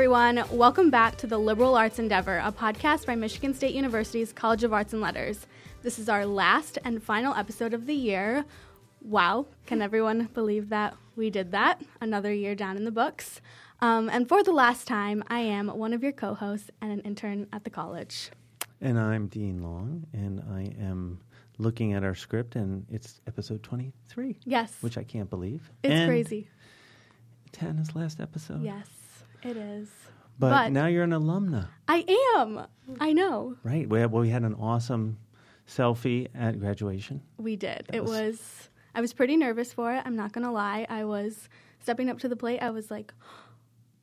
Everyone, welcome back to the Liberal Arts Endeavor, a podcast by Michigan State University's College of Arts and Letters. This is our last and final episode of the year. Wow, can everyone believe that we did that? Another year down in the books. Um, and for the last time, I am one of your co hosts and an intern at the college. And I'm Dean Long, and I am looking at our script, and it's episode 23. Yes. Which I can't believe. It's and crazy. 10 is last episode. Yes, it is. But, But- now you're an alumna, I am. I know. right? We, well, we had an awesome selfie at graduation. We did. That it was- was, I was pretty nervous for it. I'm not going to lie. I was stepping up to the plate. I was like,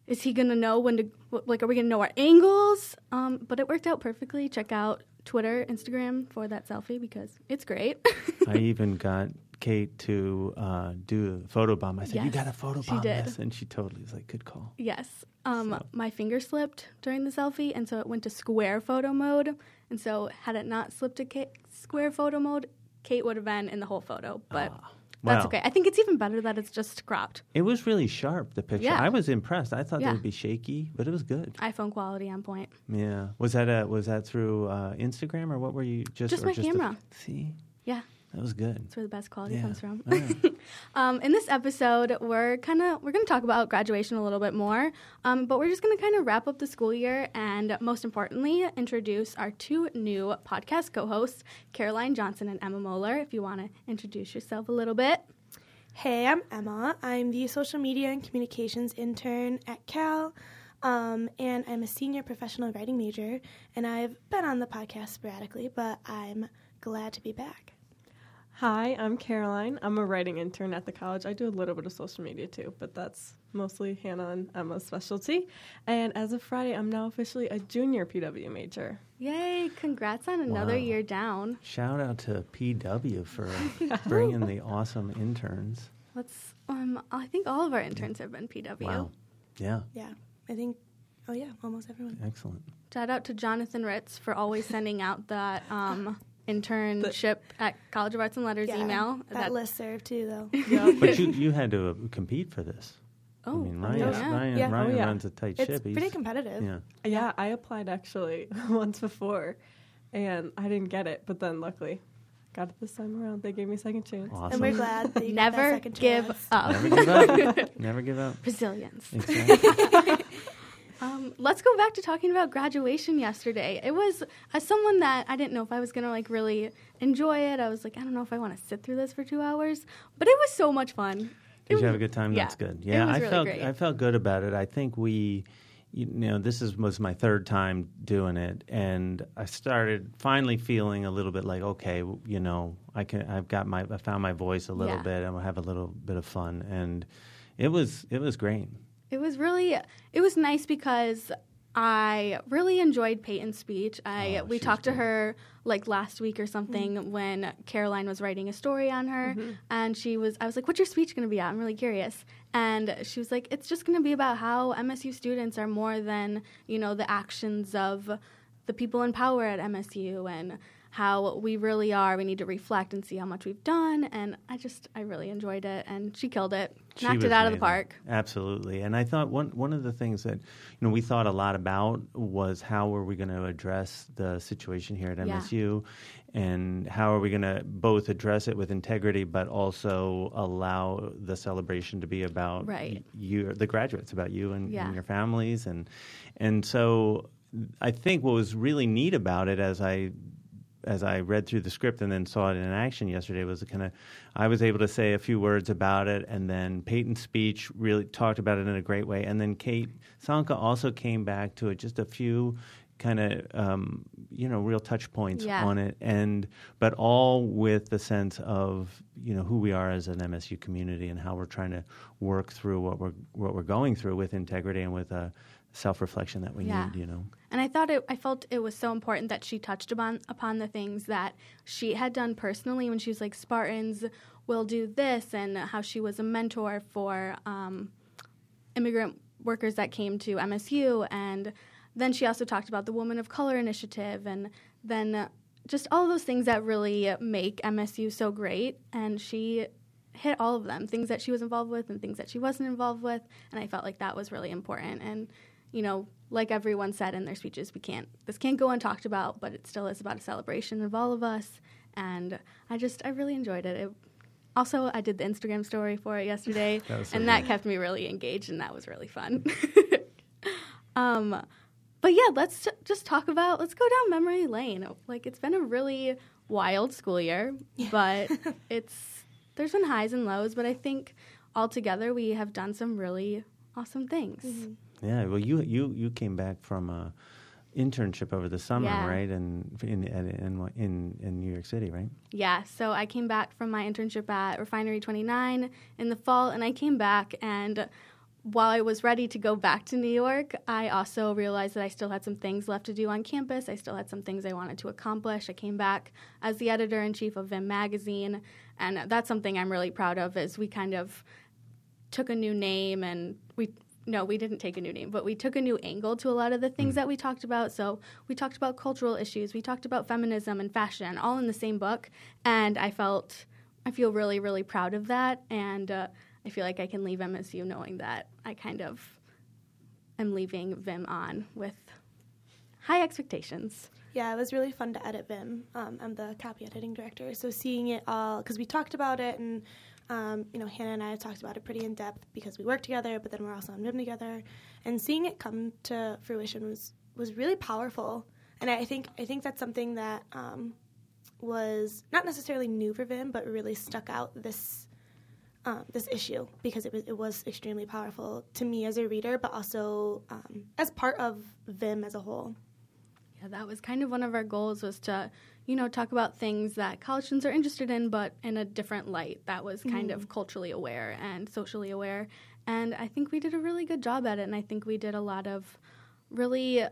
is he going to know when to, like, are we going to know our angles? Um, but it worked out perfectly. Check out Twitter, Instagram for that selfie because it's great. I even got Kate to uh, do a photo bomb. I said, "You got to photo bomb did. this," and she totally was like, "Good call." yes. Um, So- My finger slipped during the selfie, and so it went to square photo mode. And so, had it not slipped to Ka- square photo mode, Kate would have been in the whole photo. But Ah, that's wow. okay. I think it's even better that it's just cropped. It was really sharp. The picture. Yeah. I was impressed. I thought Yeah. it would be shaky, but it was good. iPhone quality on point. Yeah. Was that a, was that through uh, Instagram or what were you just Just my the- camera. see, Yeah. That was good. That's where the best quality Yeah. comes from. All right. um, in this episode, we're kind of we're going to talk about graduation a little bit more, um, but we're just going to kind of wrap up the school year and, most importantly, introduce our two new podcast co-hosts, Caroline Johnson and Emma Moeller. If you want to introduce yourself a little bit. Hey, I'm Emma. I'm the social media and communications intern at Cal, um, and I'm a senior professional writing major. And I've been on the podcast sporadically, but I'm glad to be back. Hi, I'm Caroline. I'm a writing intern at the college. I do a little bit of social media too, but that's mostly Hannah and Emma's specialty. And as of Friday, I'm now officially a junior PW major. Yay! Congrats on another Wow. year down. Shout out to PW for bringing the awesome interns. Let's. Um, I think all of our interns have been PW. Wow. Yeah. Yeah, I think. Oh yeah, almost everyone. Excellent. Shout out to Jonathan Ritz for always sending out that um, internship at College of Arts and Letters Yeah, email. That, listserv too, though. Yeah. But you, you had to uh, compete for this. Oh, I mean, Ryan, yeah. Ryan, Yeah. Ryan Oh, yeah. runs a tight it's ship. He's- pretty competitive. Yeah. yeah, I applied actually once before, and I didn't get it, but then luckily got it this time around. They gave me a second chance. And we're glad that you got that Never second give chance. up. Never give up. Never give up. Resilience. Exactly. Um, let's go back to talking about graduation yesterday. It was as someone that I didn't know if I was gonna like really enjoy it. I was like, I don't know if I want to sit through this for two hours, but it was so much fun. It Did was- you have a good time? yeah. That's good. It Yeah, was I really felt great. I felt good about it. I think we, you know, this is was my third time doing it, and I started finally feeling a little bit like, okay, you know, I can. I've got my. I found my voice a little Yeah. bit, and we'll have a little bit of fun, and it was it was great. It was really it was nice because I really enjoyed Oh, Peyton's speech. I we she's talked to her like last week or something Mm-hmm. when Caroline was writing a story on her and she was I was like, What's your speech gonna be at? I'm really curious. And she was like, It's just gonna be about how MSU students are more than, you know, the actions of the people in power at MSU and how we really are. We need to reflect and see how much we've done. And I just, I really enjoyed it. And she killed it, She knocked it out of the park. Absolutely. And I thought one one of the things that you know we thought a lot about was how are we going to address the situation here at Yeah. MSU and how are we going to both address it with integrity but also allow the celebration to be about Right. you the graduates about you and, Yeah. and your families and and so I think what was really neat about it as I as I read through the script and then saw it in action yesterday was kind of I was able to say a few words about it and then Peyton's speech really talked about it in a great way and then Kate Sanka also came back to it just a few kind of um, you know real touch points Yeah. on it and but all with the sense of you know who we are as an MSU community and how we're trying to work through what we're what we're going through with integrity and with a self reflection that we Yeah. need you know And I thought it, I felt it was so important that she touched upon upon the things that she had done personally when she was like Spartans will do this, and how she was a mentor for um, immigrant workers that came to MSU, and then she also talked about the Woman of Color initiative, and then uh, just all those things that really make MSU so great. And she hit all of them, things that she was involved with and things that she wasn't involved with, and I felt like that was really important. And you know, like everyone said in their speeches, we can't this can't go untalked about, but it still is about a celebration of all of us. And I just I really enjoyed it. it also, I did the Instagram story for it yesterday, That so and good. that kept me really engaged, and that was really fun. um, but yeah, let's t- just talk about let's go down memory lane. Like it's been a really wild school year, but it's there's been highs and lows, but I think altogether we have done some really awesome things. Yeah, well, you you you came back from a internship over the summer, Yeah. right? And in, in in in New York City, right? Yeah, so I came back from my internship at Refinery 29 in the fall, and I came back and while I was ready to go back to New York, I also realized that I still had some things left to do on campus. I still had some things I wanted to accomplish. I came back as the editor in chief of Vim magazine, and that's something I'm really proud of. Is we kind of took a new name and we no we didn't take a new name but we took a new angle to a lot of the things that we talked about. So we talked about cultural issues. We talked about feminism and fashion all in the same book. And i felt i feel really really proud of that. And uh, i feel like i can leave msu knowing that i kind of am leaving vim on with high expectations. Yeah, it was really fun to edit Vim. Um, I'm the copy editing director, so seeing it all because we talked about it, and um, you know Hannah and I have talked about it pretty in depth because we work together, but then we're also on Vim together, and seeing it come to fruition was was really powerful. And I think I think that's something that um, was not necessarily new for Vim, but really stuck out this um, this issue because it was it was extremely powerful to me as a reader, but also um, as part of Vim as a whole. Yeah, that was kind of one of our goals was to, you know, talk about things that college students are interested in, but in a different light that was kind of mm. culturally aware and socially aware. And I think we did a really good job at it. And I think we did a lot of really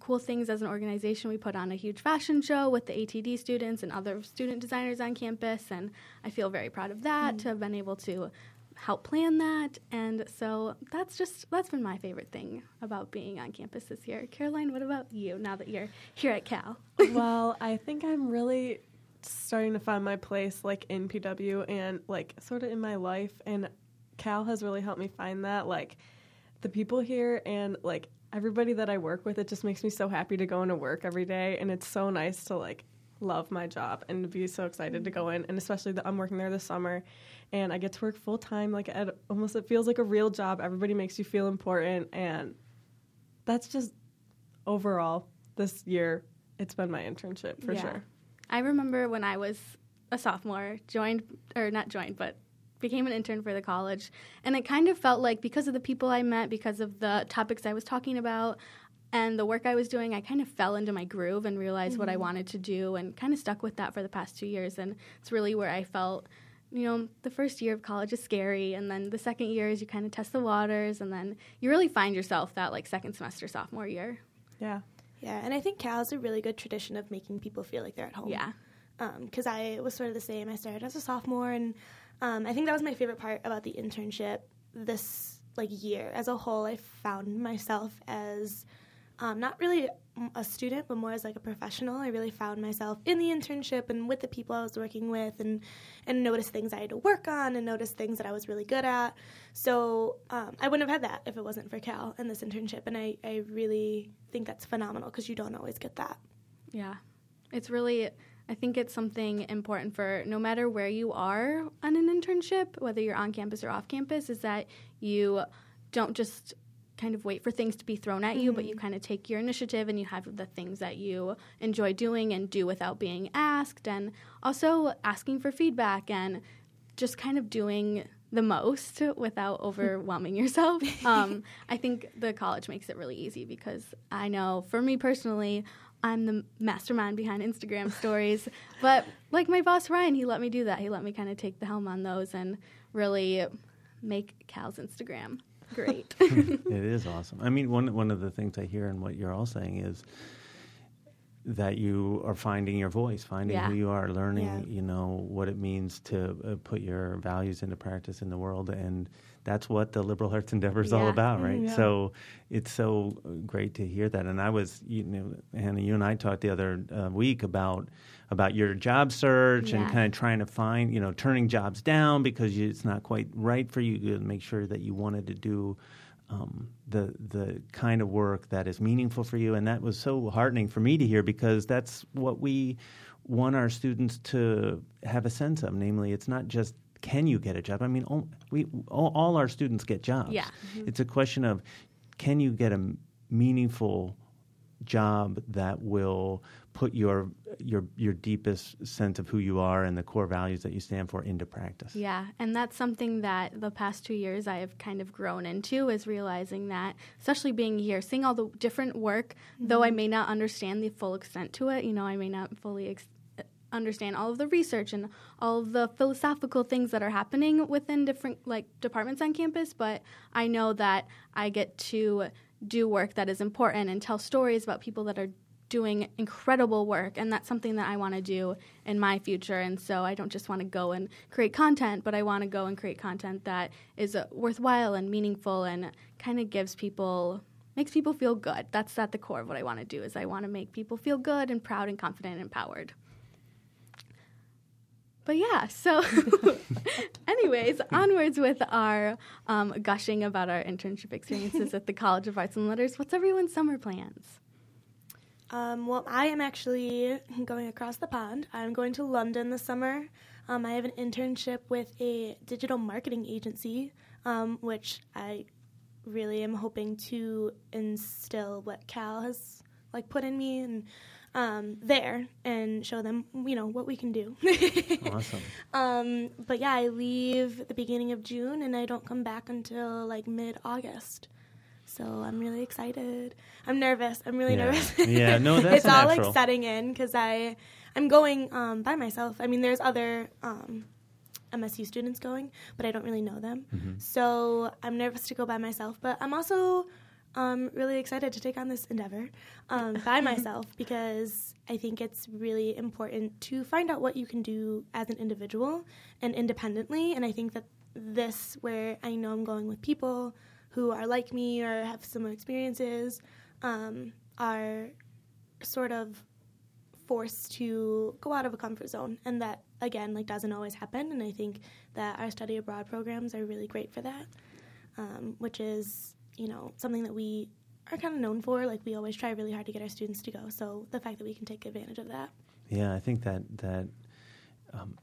cool things as an organization. We put on a huge fashion show with the ATD students and other student designers on campus. And I feel very proud of that mm. to have been able to help plan that. And so that's just, that's been my favorite thing about being on campus this year. Caroline, what about you now that you're here at Cal? well, I think I'm really starting to find my place like in PW and like sort of in my life and Cal has really helped me find that like the people here and like everybody that I work with it just makes me so happy to go into work every day and it's so nice to like love my job and be so excited to go in and especially that I'm working there this summer and I get to work full time like at almost it feels like a real job everybody makes you feel important and that's just overall this year it's been my internship for Yeah. sure I remember when I was a sophomore, joined, or not joined, but became an intern for the college. And it kind of felt like because of the people I met, because of the topics I was talking about, and the work I was doing, I kind of fell into my groove and realized what I wanted to do and kind of stuck with that for the past two years. And it's really where I felt, you know, the first year of college is scary. And then the second year is you kind of test the waters. And then you really find yourself that like second semester sophomore year. yeah Yeah, and I think Cal has a really good tradition of making people feel like they're at home. Yeah. Because I was sort of the same. I started as a sophomore, and um, I think that was my favorite part about the internship this like year as a whole. I found myself as um, not really a student, but more as like a professional. I really found myself in the internship and with the people I was working with, and and noticed things I had to work on, and noticed things that I was really good at. So um, I wouldn't have had that if it wasn't for Cal and this internship, and I I really think that's phenomenal because you don't always get that. Yeah. It's really, I think it's something important for no matter where you are on an internship, whether you're on campus or off campus, is that you don't just kind of wait for things to be thrown at you, but you kind of take your initiative and you have the things that you enjoy doing and do without being asked, and also asking for feedback and just kind of doing the most without overwhelming yourself. Um, I think the college makes it really easy because I know for me personally, I'm the mastermind behind Instagram stories. but like my boss Ryan, he let me do that. He let me kind of take the helm on those and really make Cal's Instagram great. it is awesome. I mean, one one of the things I hear in what you're all saying is that you are finding your voice, finding Yeah. who you are, learning, Yeah. you know, what it means to uh, put your values into practice in the world, and that's what the liberal arts endeavor is all about, right? Yeah. So it's so great to hear that. And I was, you know, Hannah, you and I talked the other uh, week about about your job search and kind of trying to find, you know, turning jobs down because you, it's not quite right for you. You gotta make sure that you wanted to do um, the the kind of work that is meaningful for you, and that was so heartening for me to hear because that's what we want our students to have a sense of. Namely, it's not just can you get a job. I mean, all, we all, all our students get jobs. Yeah. It's a question of can you get a meaningful job that will put your your your deepest sense of who you are and the core values that you stand for into practice. Yeah, and that's something that the past two years I have kind of grown into is realizing that, especially being here, seeing all the different work, mm-hmm. though I may not understand the full extent to it, you know, I may not fully ex- understand all of the research and all of the philosophical things that are happening within different like departments on campus, but I know that I get to do work that is important and tell stories about people that are doing incredible work and that's something that I want to do in my future. And so I don't just want to go and create content but I want to go and create content that is uh, worthwhile and meaningful and kind of gives people makes people feel good. That's at the core of what I want to do is I want to make people feel good and proud and confident and empowered but yeah, so anyways, onwards with our um, gushing about our internship experiences at the College of Arts and Letters. What's everyone's summer plans? Um, well, I am actually going across the pond. I'm going to London this summer. Um, I have an internship with a digital marketing agency, um, which I really am hoping to instill what Cal has like put in me and um, there and show them, you know, what we can do. awesome. Um, but yeah, I leave the beginning of June and I don't come back until like mid August. So I'm really excited. I'm nervous. I'm really yeah. nervous. yeah, no, that's it's all natural. like setting in because I I'm going um, by myself. I mean, there's other um, MSU students going, but I don't really know them. Mm-hmm. So I'm nervous to go by myself. But I'm also um, really excited to take on this endeavor um, by myself because I think it's really important to find out what you can do as an individual and independently. And I think that this, where I know I'm going with people who are like me or have similar experiences, um, are sort of forced to go out of a comfort zone and that again like doesn't always happen and i think that our study abroad programs are really great for that um, which is you know, something that we are kind of known for. Like we always try really hard to get our students to go. So the fact that we can take advantage of that. Yeah, I think that that um,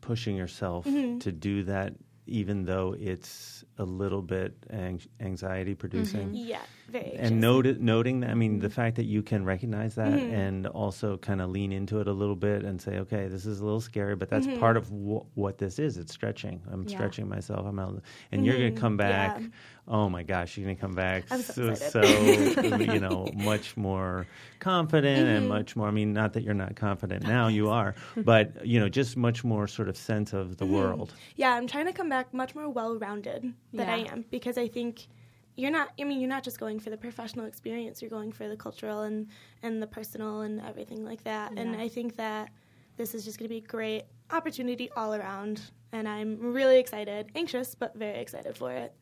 pushing yourself mm-hmm. to do that, even though it's a little bit ang- anxiety producing. Mm-hmm. Yeah, very. And note, noting that, I mean, the mm-hmm. fact that you can recognize that mm-hmm. and also kind of lean into it a little bit and say, okay, this is a little scary, but that's Mm-hmm. part of wh- what this is. It's stretching. I'm Yeah. stretching myself. I'm out, and you're going to come back. Mm-hmm. Yeah. Oh my gosh, you're going to come back I'm so so, excited. you know much more confident and Mm-hmm. much more. I mean, not that you're not confident now, you are, but you know, just much more sort of sense of the world. Yeah, I'm trying to come back much more well-rounded than I am because I think you're not. I mean, you're not just going for the professional experience. You're going for the cultural and and the personal and everything like that. And I think that this is just going to be a great opportunity all around. And I'm really excited, anxious, but very excited for it.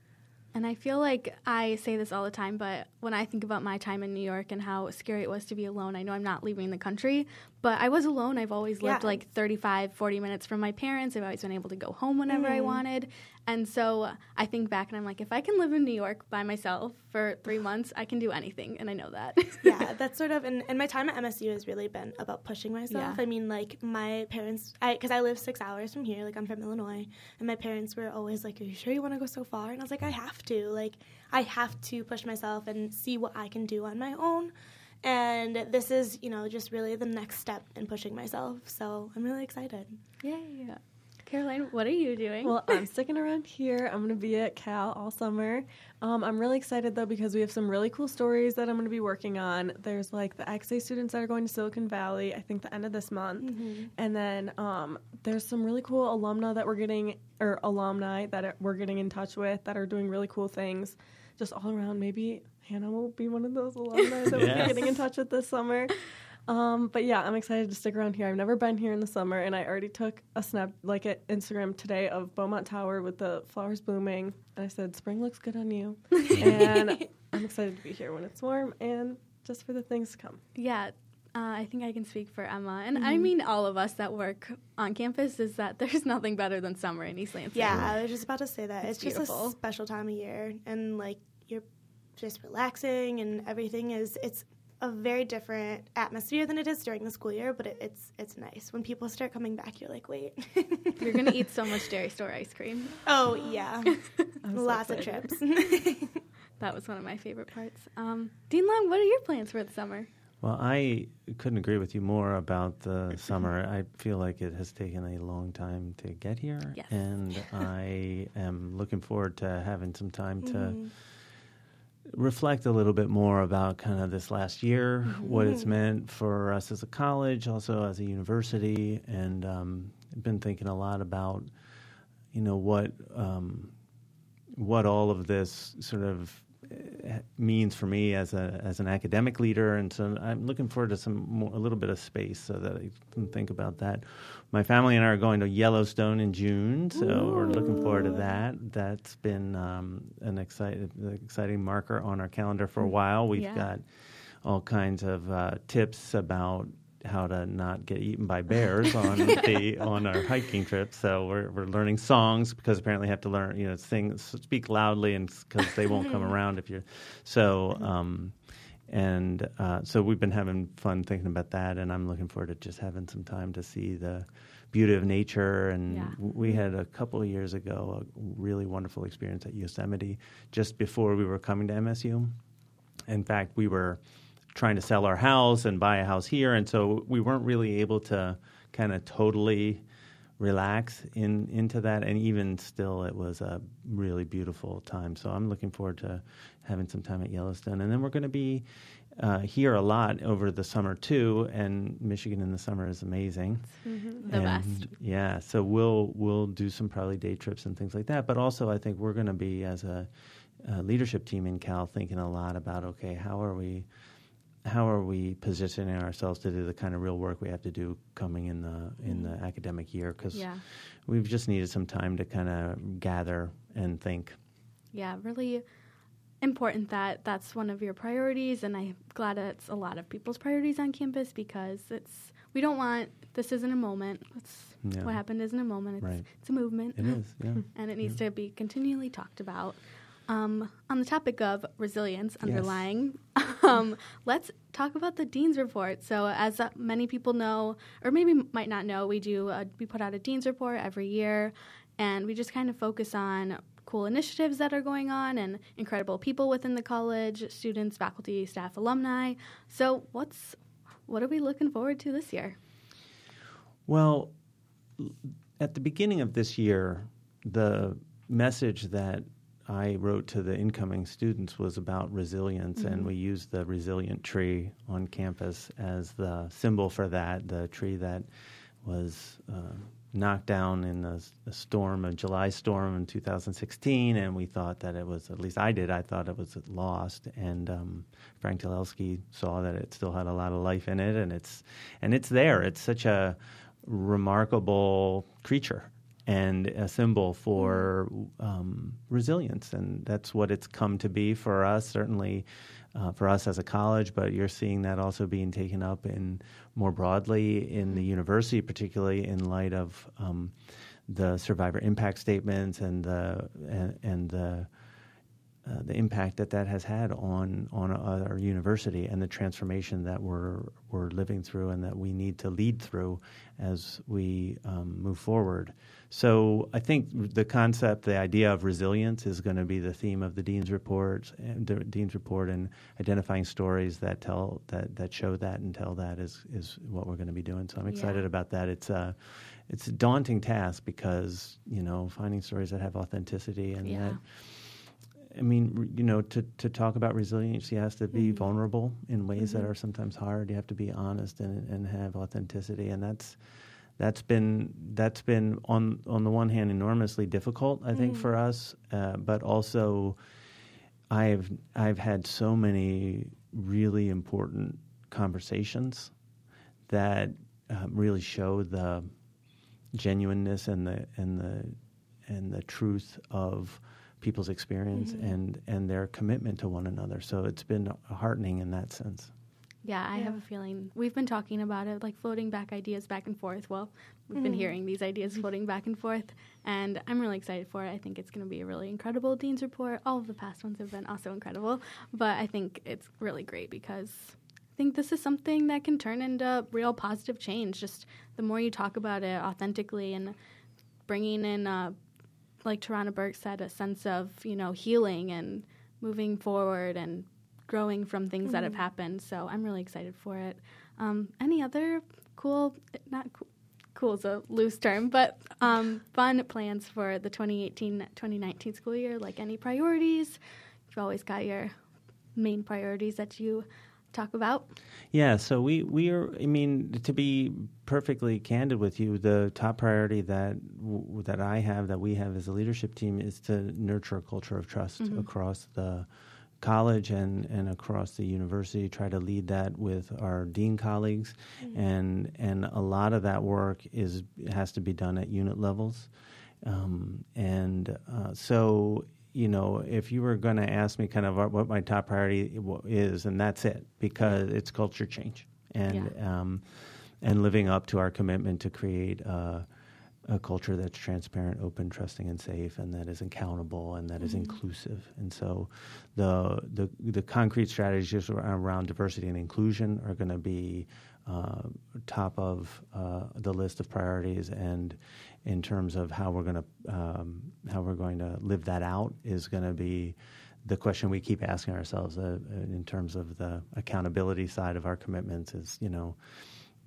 And I feel like I say this all the time, but when I think about my time in New York and how scary it was to be alone, I know I'm not leaving the country, but I was alone. I've always lived Yeah. like 35, 40 minutes from my parents. I've always been able to go home whenever I mm-hmm. wanted. And so I think back and I'm like, if I can live in New York by myself for three months, I can do anything. And I know that. yeah, that's sort of, and, and my time at MSU has really been about pushing myself. Yeah. I mean, like, my parents, I because I live six hours from here, like, I'm from Illinois, and my parents were always like, Are you sure you want to go so far? And I was like, I have to. Like, I have to push myself and see what I can do on my own. And this is, you know, just really the next step in pushing myself. So I'm really excited. Yay. Caroline, what are you doing? Well, I'm sticking around here. I'm going to be at Cal all summer. Um, I'm really excited though because we have some really cool stories that I'm going to be working on. There's like the XA students that are going to Silicon Valley, I think the end of this month. And then um, there's some really cool alumna that we're getting, or alumni that we're getting in touch with that are doing really cool things just all around. Maybe Hannah will be one of those alumni that we'll be getting in touch with this summer. Um, but yeah, I'm excited to stick around here. I've never been here in the summer, and I already took a snap, like at Instagram today, of Beaumont Tower with the flowers blooming. And I said, "Spring looks good on you," and I'm excited to be here when it's warm and just for the things to come. Yeah, uh, I think I can speak for Emma, and Mm-hmm. I mean all of us that work on campus. Is that there's nothing better than summer in East Lansing. Yeah, I was just about to say that. It's It's, just a special time of year. And, like, you're just relaxing and everything is it's a very different atmosphere than it is during the school year, but it, it's it's nice. When people start coming back, you're like, wait. You're gonna eat so much Dairy Store ice cream. oh yeah, I'm so lots of trips. That was one of my favorite parts. Um, Dean Long, what are your plans for the summer? Well, I couldn't agree with you more about the summer. I feel like it has taken a long time to get here, Yes. and I am looking forward to having some time to Mhm. Reflect a little bit more about kind of this last year, what it's meant for us as a college, also as a university, and um, been thinking a lot about, you know, what um, what all of this sort of means for me as a as an academic leader, and so I'm looking forward to some more, a little bit of space so that I can think about that. My family and I are going to Yellowstone in June, so we're looking forward to that. That's been um, an exciting exciting marker on our calendar for a while. We've Yeah. got all kinds of uh, tips about how to not get eaten by bears on the on our hiking trip. So we're we're learning songs because apparently you have to learn you know sing speak loudly and because they won't come around if you're so. Um, and uh, so we've been having fun thinking about that, and I'm looking forward to just having some time to see the beauty of nature. And Yeah. we had a couple of years ago a really wonderful experience at Yosemite just before we were coming to MSU. In fact, we were trying to sell our house and buy a house here, and so we weren't really able to kind of totally relax in into that. And even still, it was a really beautiful time. So I'm looking forward to having some time at Yellowstone, and then we're going to be. Uh, here a lot over the summer too, and Michigan in the summer is amazing. The And, best. Yeah, so we'll we'll do some probably day trips and things like that. But also, I think we're going to be as a, a leadership team in Cal thinking a lot about okay, how are we how are we positioning ourselves to do the kind of real work we have to do coming in the in the mm. academic year because Yeah. we've just needed some time to kind of gather and think. Yeah, really important that that's one of your priorities, and I'm glad it's a lot of people's priorities on campus because it's we don't want this isn't a moment. It's Yeah. what happened isn't a moment. It's Right. it's a movement. It is, yeah. and it needs to be continually talked about. Um, on the topic of resilience underlying, um, let's talk about the Dean's Report. So, as uh, many people know, or maybe might not know, we do uh, we put out a Dean's Report every year, and we just kind of focus on cool initiatives that are going on and incredible people within the college, students, faculty, staff, alumni. So, what's what are we looking forward to this year? Well, at the beginning of this year, the message that I wrote to the incoming students was about resilience, and we used the resilient tree on campus as the symbol for that. The tree that was uh, knocked down in s- a storm, a July storm in 2016, and we thought that it was, at least I did, I thought it was lost. And um, Frank Telewski saw that it still had a lot of life in it, and it's and it's there. It's such a remarkable creature and a symbol for um, resilience, and that's what it's come to be for us. Certainly, uh, for us as a college, but you're seeing that also being taken up in more broadly in the university, particularly in light of um, the survivor impact statements and the and, and the uh, the impact that that has had on on our university and the transformation that we're we're living through and that we need to lead through as we um, move forward. So I think the concept, the idea of resilience, is going to be the theme of the dean's report, and the dean's report, and identifying stories that tell that that show that and tell that is is what we're going to be doing. So I'm excited Yeah. about that. It's a it's a daunting task because you know finding stories that have authenticity and Yeah. that I mean, you know, to, to talk about resilience, you have to be vulnerable in ways that are sometimes hard. You have to be honest and, and have authenticity, and that's that's been that's been on on the one hand enormously difficult, I think, for us, uh, but also I've I've had so many really important conversations that um, really show the genuineness and the and the and the truth of people's experience and and their commitment to one another. So it's been heartening in that sense. Yeah, I have a feeling we've been talking about it, like floating back ideas back and forth. Well, we've been hearing these ideas floating back and forth, and I'm really excited for it. I think it's going to be a really incredible Dean's Report. All of the past ones have been also incredible, but I think it's really great because I think this is something that can turn into real positive change. Just the more you talk about it authentically and bringing in, uh, like Tarana Burke said, a sense of you know healing and moving forward and growing from things that have happened. So I'm really excited for it. Um, any other cool, not cool, cool is a loose term, but um, fun plans for the 2018-2019 school year? Like any priorities? You've always got your main priorities that you talk about. Yeah, so we, we are, I mean, to be perfectly candid with you, the top priority that w- that I have, that we have as a leadership team, is to nurture a culture of trust across the college and, and across the university, try to lead that with our dean colleagues. And, and a lot of that work is has to be done at unit levels. Um, and uh, so, you know, if you were going to ask me kind of what my top priority is, and that's it, because it's culture change. And um, and living up to our commitment to create uh, a culture that's transparent, open, trusting, and safe, and that is accountable and that is inclusive. And so, the the the concrete strategies around diversity and inclusion are going to be uh, top of uh, the list of priorities, and in terms of how we're going to um, how we're going to live that out is going to be the question we keep asking ourselves uh, in terms of the accountability side of our commitments is you know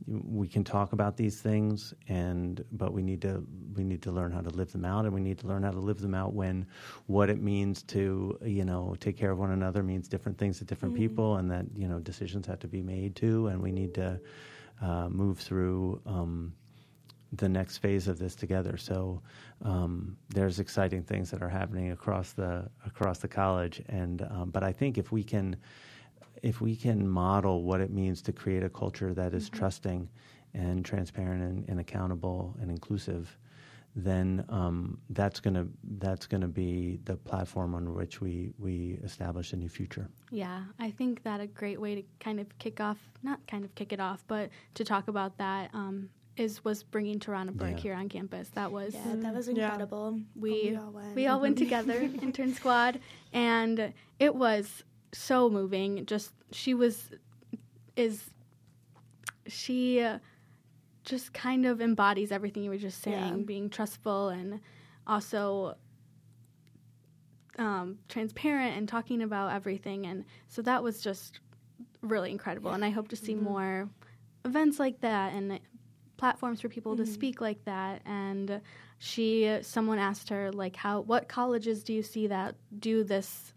we can talk about these things and but we need to we need to learn how to live them out. And we need to learn how to live them out when what it means to you know take care of one another means different things to different people and that you know decisions have to be made too. And we need to uh, move through um, the next phase of this together. So um, there's exciting things that are happening across the across the college, and um, but I think if we can if we can model what it means to create a culture that is trusting and transparent and, and accountable and inclusive, then um, that's gonna that's gonna be the platform on which we we establish a new future. Yeah, I think that a great way to kind of kick off, not kind of kick it off, but to talk about that um, is was bringing Tarana Burke Yeah. here on campus. That was Yeah, that was Yeah. incredible. we we all went. we all went together intern squad and it was so moving just she was is she uh, just kind of embodies everything you were just saying Yeah. being trustful and also um, transparent and talking about everything and so that was just really incredible and i hope to see more events like that and platforms for people to speak like that. And she someone asked her like how what colleges do you see that do this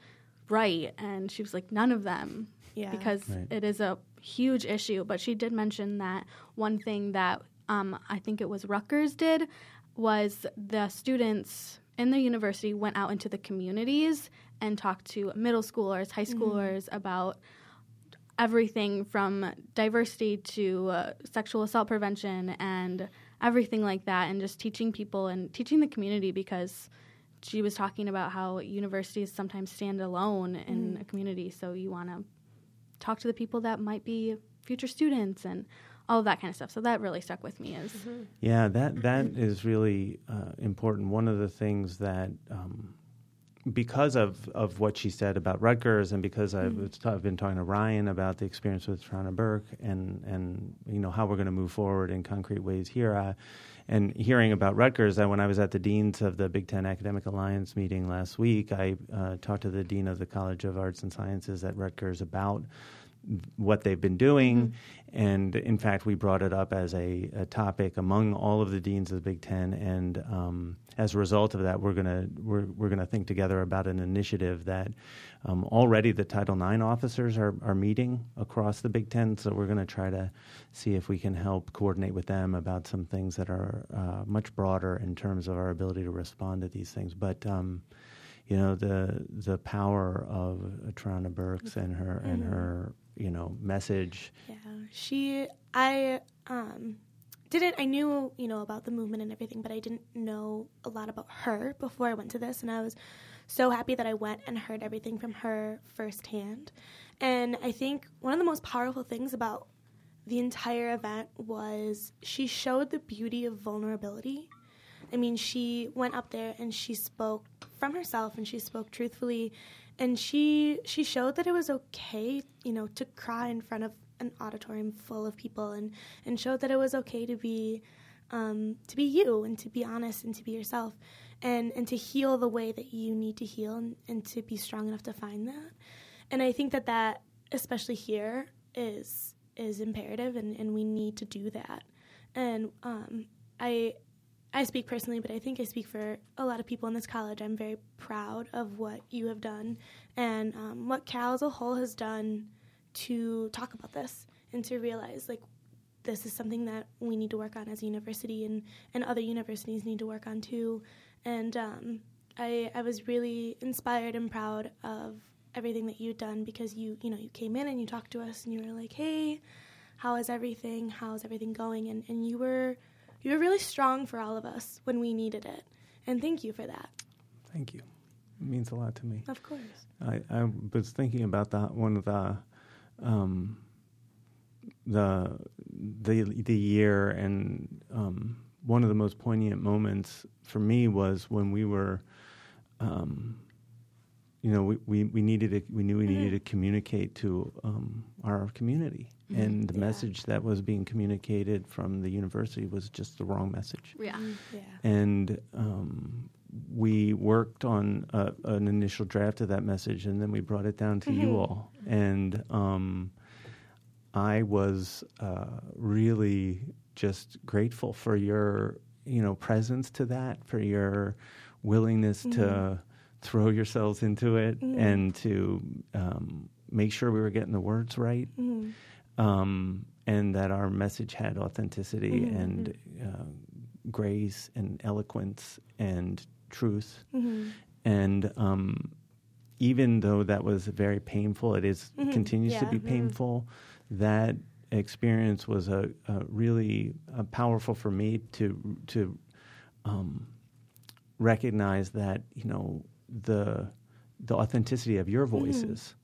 right? And she was like none of them. Yeah. because Right. it is a huge issue. But she did mention that one thing that um, i think it was rutgers did was the students in the university went out into the communities and talked to middle schoolers high schoolers about everything from diversity to uh, sexual assault prevention and everything like that, and just teaching people and teaching the community because she was talking about how universities sometimes stand alone in a community. So you want to talk to the people that might be future students and all of that kind of stuff. So that really stuck with me. Is Yeah, that that is really uh, important. One of the things that, um, because of, of what she said about Rutgers, and because I've, ta- I've been talking to Ryan about the experience with Tarana Burke, and and you know how we're going to move forward in concrete ways here, uh, and hearing about Rutgers. That when I was at the deans of the Big Ten Academic Alliance meeting last week, I uh, talked to the dean of the College of Arts and Sciences at Rutgers about what they've been doing. And in fact, we brought it up as a, a topic among all of the deans of the Big Ten. And um, as a result of that, we're gonna we're we're gonna think together about an initiative that um, already the Title IX officers are are meeting across the Big Ten. So we're gonna try to see if we can help coordinate with them about some things that are uh, much broader in terms of our ability to respond to these things. But um, you know the the power of Tarana Burke's and her and her you know message. Yeah, she. I um, didn't. I knew you know about the movement and everything, but I didn't know a lot about her before I went to this, and I was so happy that I went and heard everything from her firsthand. And I think one of the most powerful things about the entire event was she showed the beauty of vulnerability. I mean, she went up there and she spoke from herself and she spoke truthfully and she she showed that it was okay, you know, to cry in front of an auditorium full of people and and showed that it was okay to be um, to be you and to be honest and to be yourself and and to heal the way that you need to heal and, and to be strong enough to find that. And i think that that especially here is is imperative and, and we need to do that. And um, i i speak personally but i think i speak for a lot of people in this college i'm very proud of what you have done and um, what cal as a whole has done to talk about this and to realize like this is something that we need to work on as a university and, and other universities need to work on too. And um, I, I was really inspired and proud of everything that you've done because you, you know, you came in and you talked to us and you were like, hey, how is everything? How's everything going? And, and you were you were really strong for all of us when we needed it. And thank you for that. Thank you. It means a lot to me. Of course. I, I was thinking about that one of the um, the the the year and um, one of the most poignant moments for me was when we were um, you know we, we, we needed to, we knew we needed to communicate to um, our community Mm-hmm. And the Yeah. message that was being communicated from the university was just the wrong message Yeah. Yeah. and um, we worked on a, an initial draft of that message, and then we brought it down to you Mhm. all. And um, I was uh, really just grateful for your, you know, presence to that, for your willingness to Mhm. throw yourselves into it, Mhm. and to um, make sure we were getting the words right Mhm. Um, and that our message had authenticity Mhm. and uh, grace and eloquence and truth. Mhm. And um, even though that was very painful, it is Mhm. continues to Yeah. be Mhm. painful. That experience was a, a really uh, powerful for me to to um, recognize that you know the the authenticity of your voices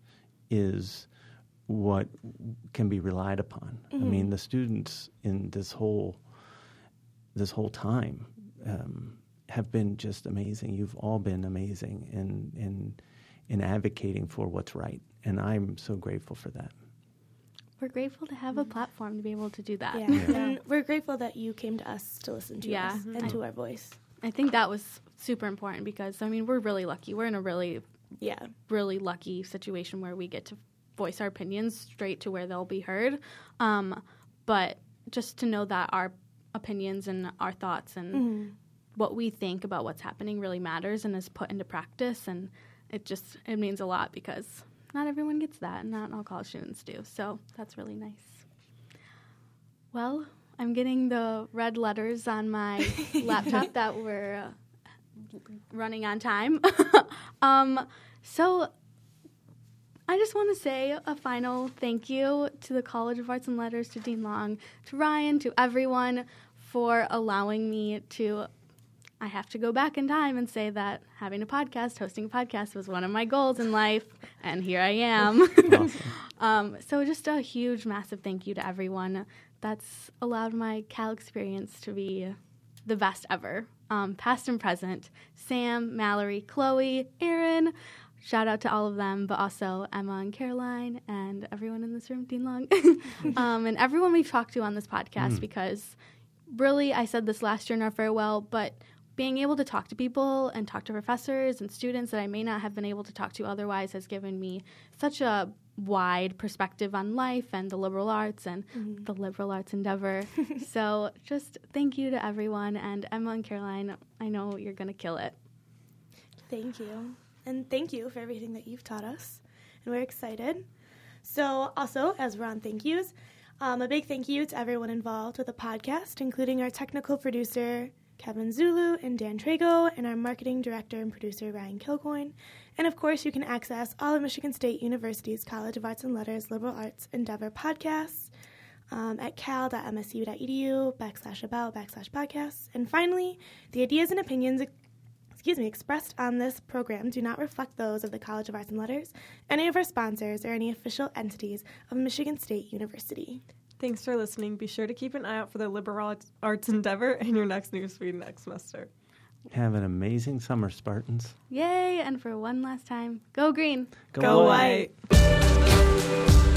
is what can be relied upon. I mean, the students in this whole this whole time um, have been just amazing. You've all been amazing in in in advocating for what's right, and I'm so grateful for that. We're grateful to have a platform to be able to do that. Yeah. Yeah. And we're grateful that you came to us to listen to Yeah. us and Mhm. to our voice. I think that was super important because I mean we're really lucky. We're in a really Yeah. really lucky situation where we get to voice our opinions straight to where they'll be heard. Um, but just to know that our opinions and our thoughts and Mhm. what we think about what's happening really matters and is put into practice and it just it means a lot because not everyone gets that and not all college students do. So that's really nice. Well, I'm getting the red letters on my laptop that we're uh, running on time. um, so I just want to say a final thank you to the College of Arts and Letters, to Dean Long, to Ryan, to everyone for allowing me to. I have to go back in time and say that having a podcast, hosting a podcast, was one of my goals in life, and here I am. um, so, just a huge, massive thank you to everyone that's allowed my Cal experience to be the best ever, um, past and present. Sam, Mallory, Chloe, Aaron. Shout out to all of them, but also Emma and Caroline and everyone in this room, Dean Long, um, and everyone we've talked to on this podcast because really, I said this last year in our farewell, but being able to talk to people and talk to professors and students that I may not have been able to talk to otherwise has given me such a wide perspective on life and the liberal arts and the liberal arts endeavor. so just thank you to everyone. And Emma and Caroline, I know you're going to kill it. Thank you. And thank you for everything that you've taught us. And we're excited. So, also, as we're on thank yous, um, a big thank you to everyone involved with the podcast, including our technical producer, Kevin Zulu and Dan Trago, and our marketing director and producer, Ryan Kilcoyne. And of course, you can access all of Michigan State University's College of Arts and Letters Liberal Arts Endeavor podcasts um, at cal.msu.edu backslash about backslash podcasts. And finally, the ideas and opinions excuse me, expressed on this program do not reflect those of the College of Arts and Letters, any of our sponsors, or any official entities of Michigan State University. Thanks for listening. Be sure to keep an eye out for the liberal arts endeavor in your next newsfeed next semester. Have an amazing summer, Spartans. Yay! And for one last time, go green. Go, Go white. white.